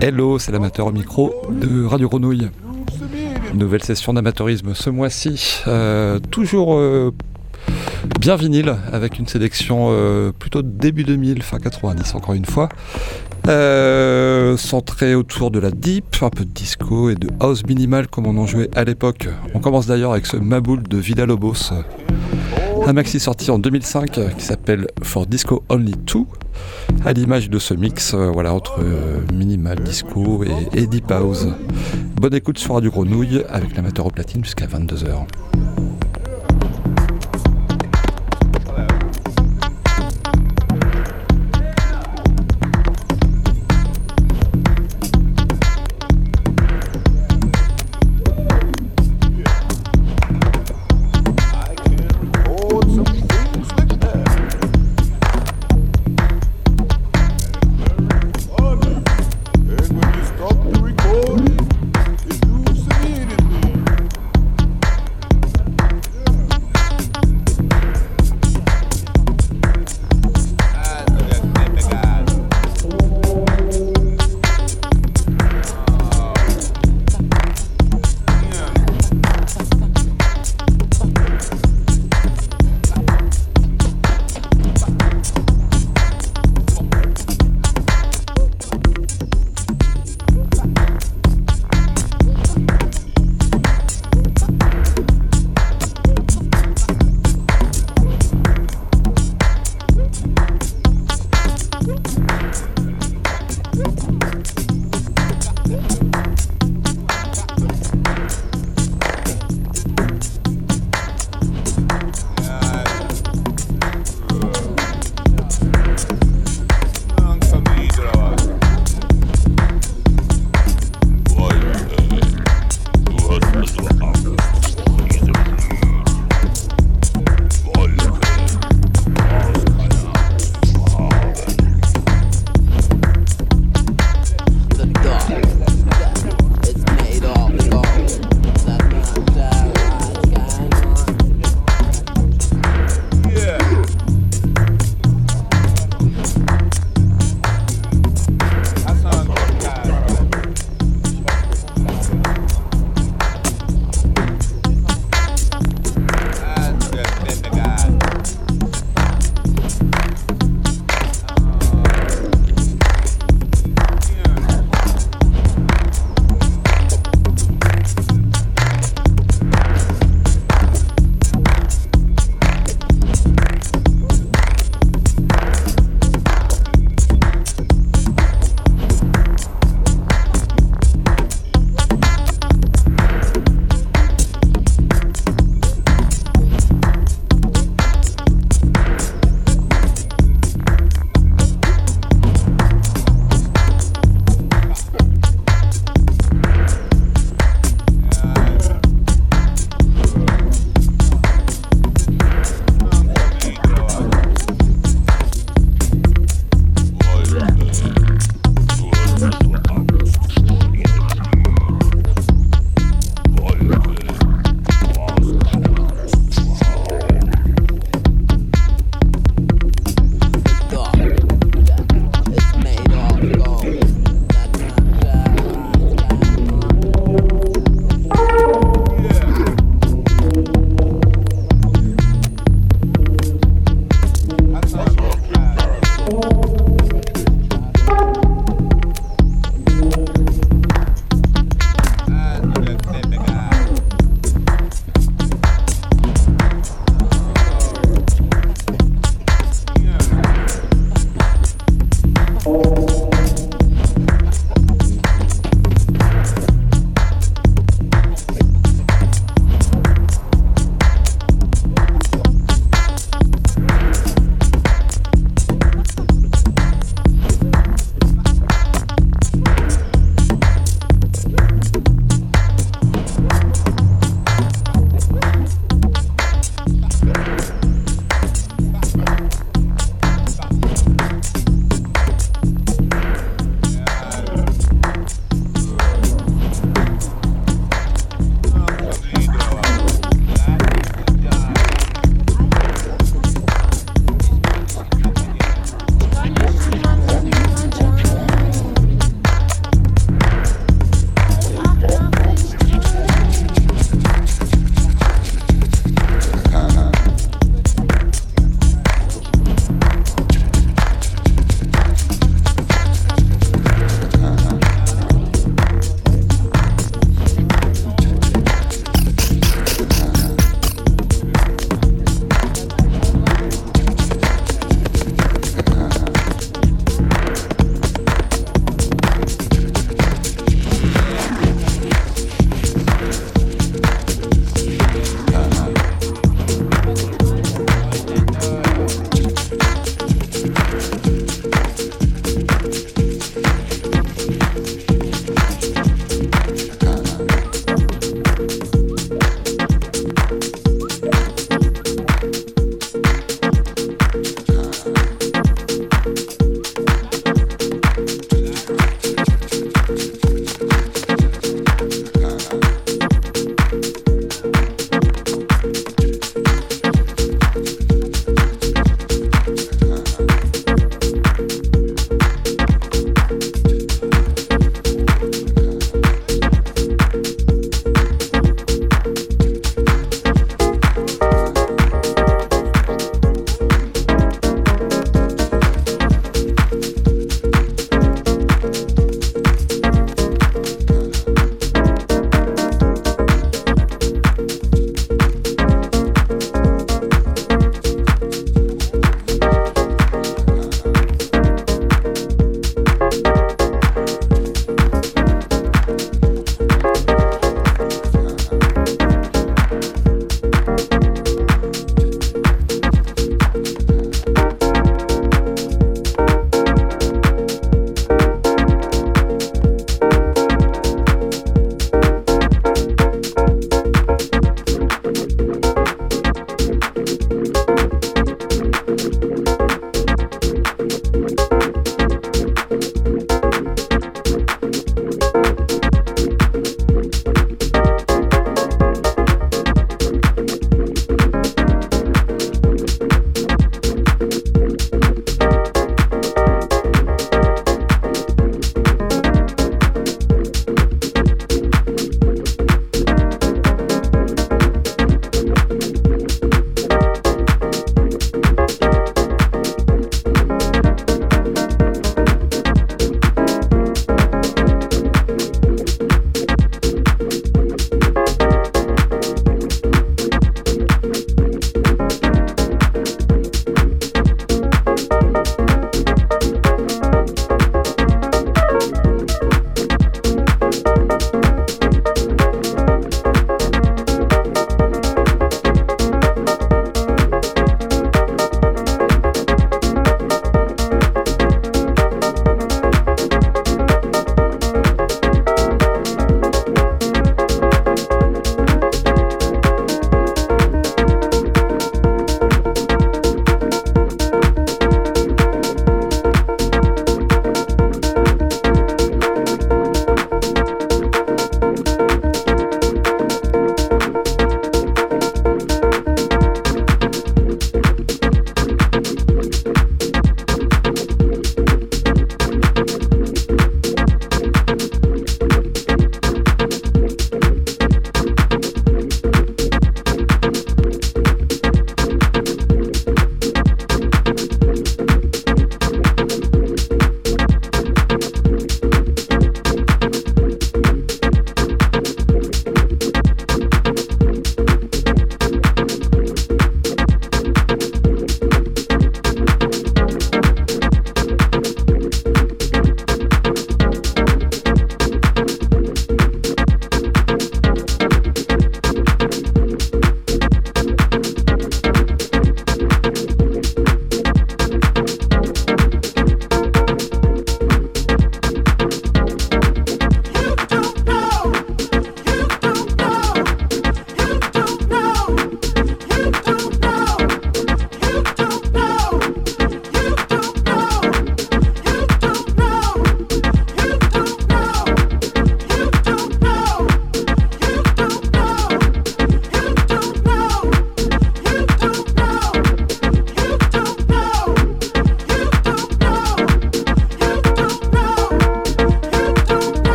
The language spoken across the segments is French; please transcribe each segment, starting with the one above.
Hello, c'est l'amateur au micro de Radio Grenouille. Nouvelle session d'amateurisme ce mois-ci. Euh, toujours euh, bien vinyle, avec une sélection euh, plutôt début 2000, fin 90 encore une fois. Euh, centrée autour de la deep, un peu de disco et de house minimal comme on en jouait à l'époque. On commence d'ailleurs avec ce Maboul de Vida Lobos. Un maxi sorti en 2005 euh, qui s'appelle For Disco Only 2, à l'image de ce mix euh, voilà, entre euh, minimal, disco et, et deep house. Bonne écoute sur Radio Grenouille avec l'amateur au platine jusqu'à 22h.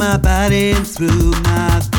My body and through my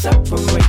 separate.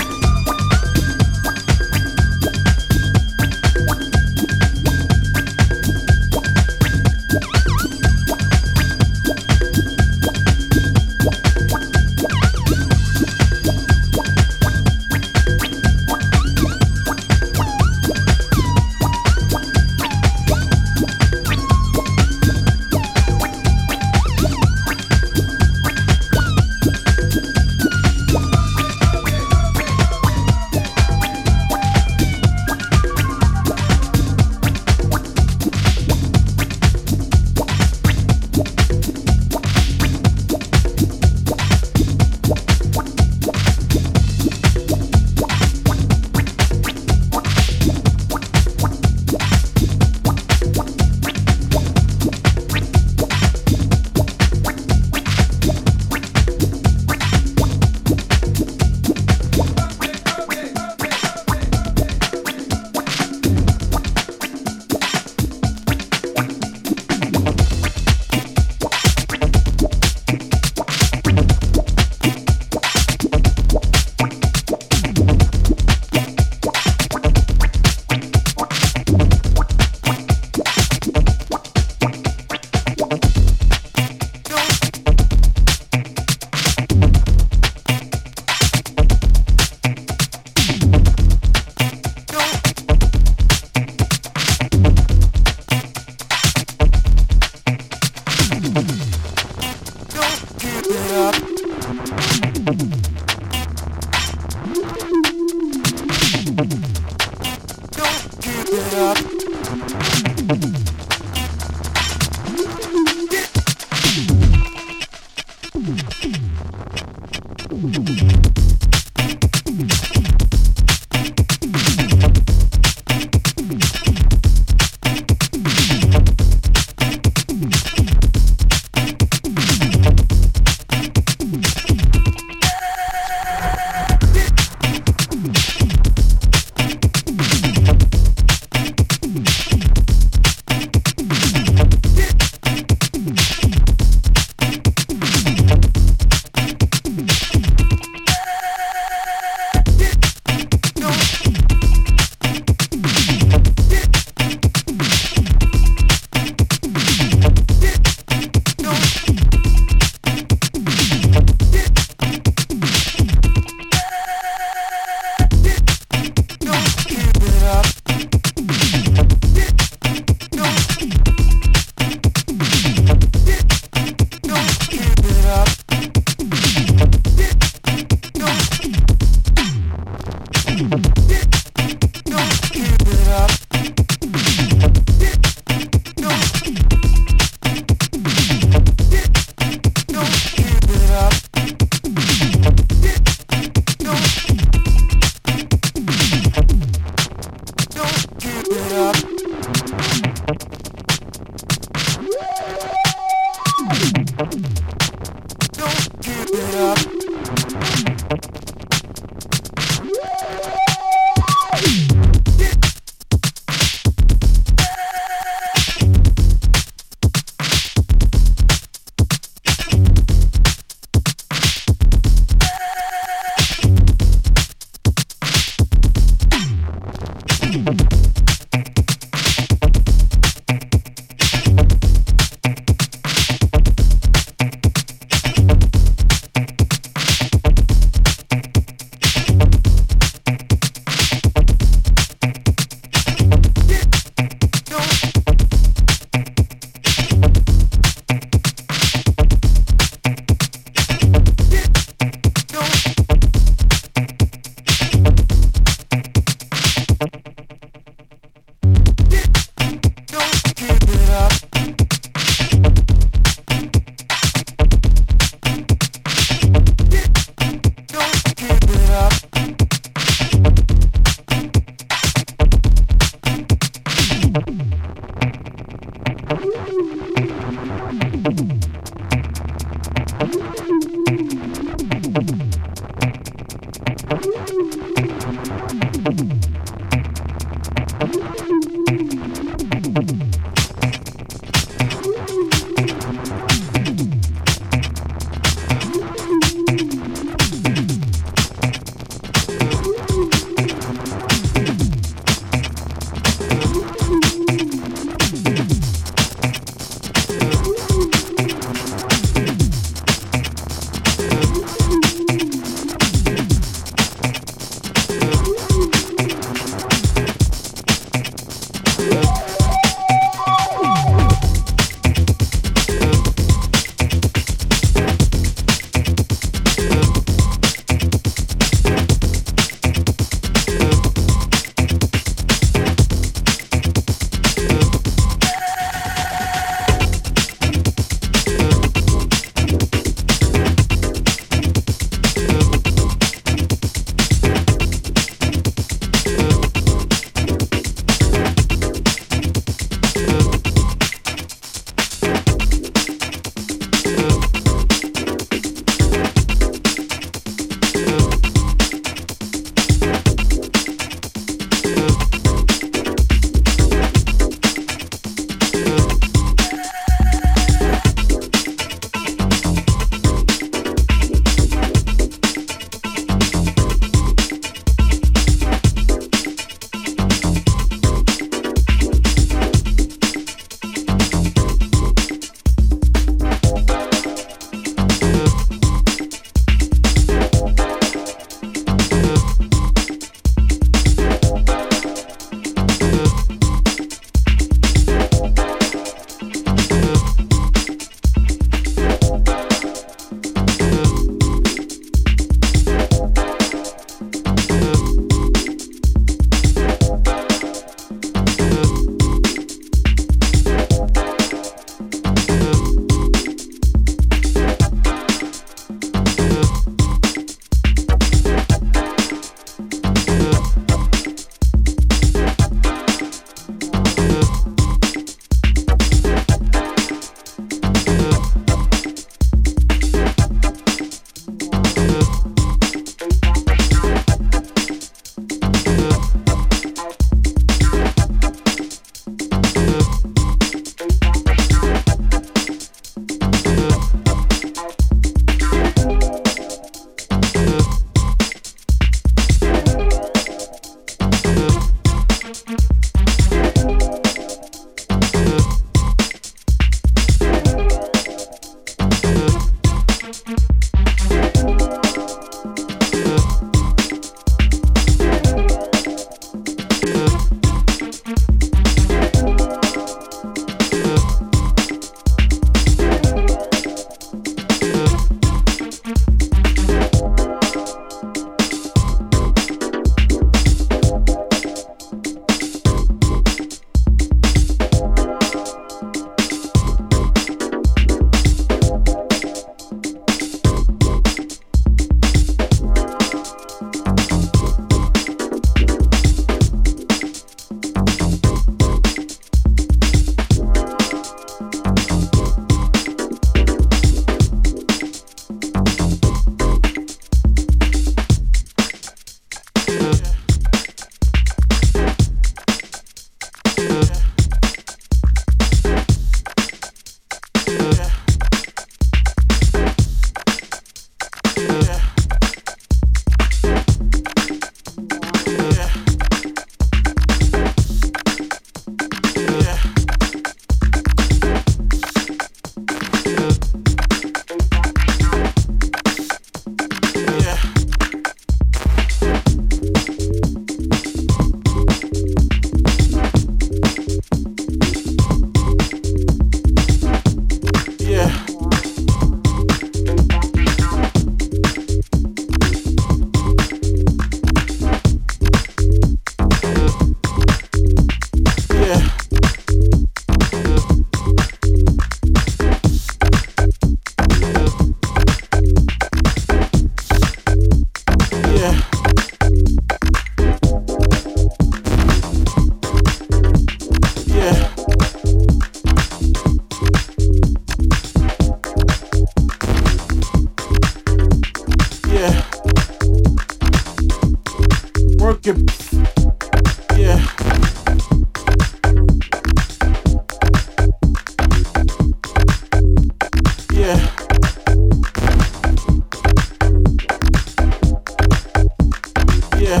Yeah.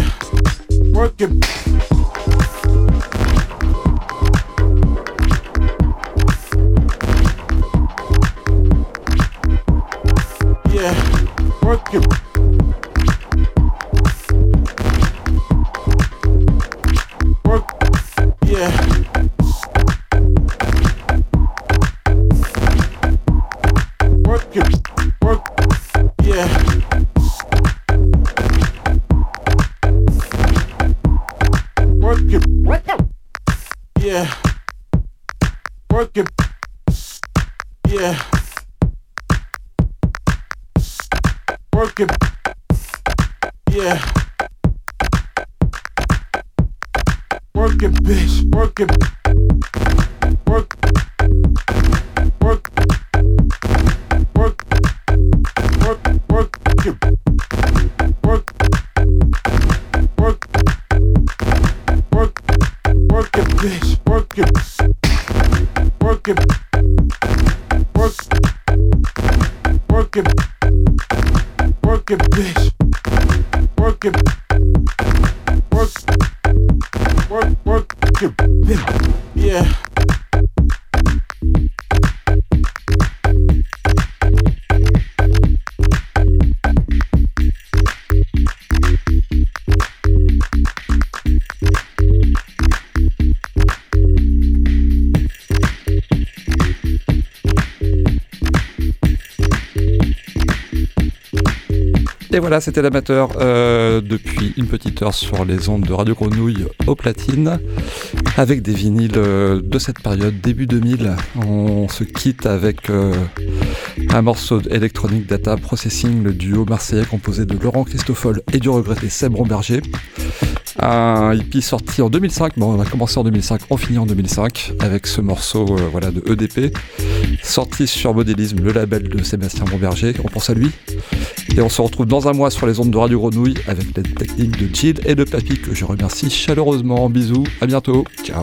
Work it. C'était l'amateur euh, depuis une petite heure sur les ondes de Radio Grenouille au platine, avec des vinyles euh, de cette période, début 2000. On se quitte avec euh, un morceau d'Electronic Data Processing, le duo marseillais composé de Laurent Christoffel et du regretté Seb Romberger. Un hippie sorti en 2005, bon on a commencé en 2005, on finit en 2005 avec ce morceau voilà, de EDP, sorti sur Modélisme, le label de Sébastien Romberger, on pense à lui. Et on se retrouve dans un mois sur les ondes de Radio Grenouille avec les techniques de Jill et de Papy que je remercie chaleureusement. Bisous, à bientôt, ciao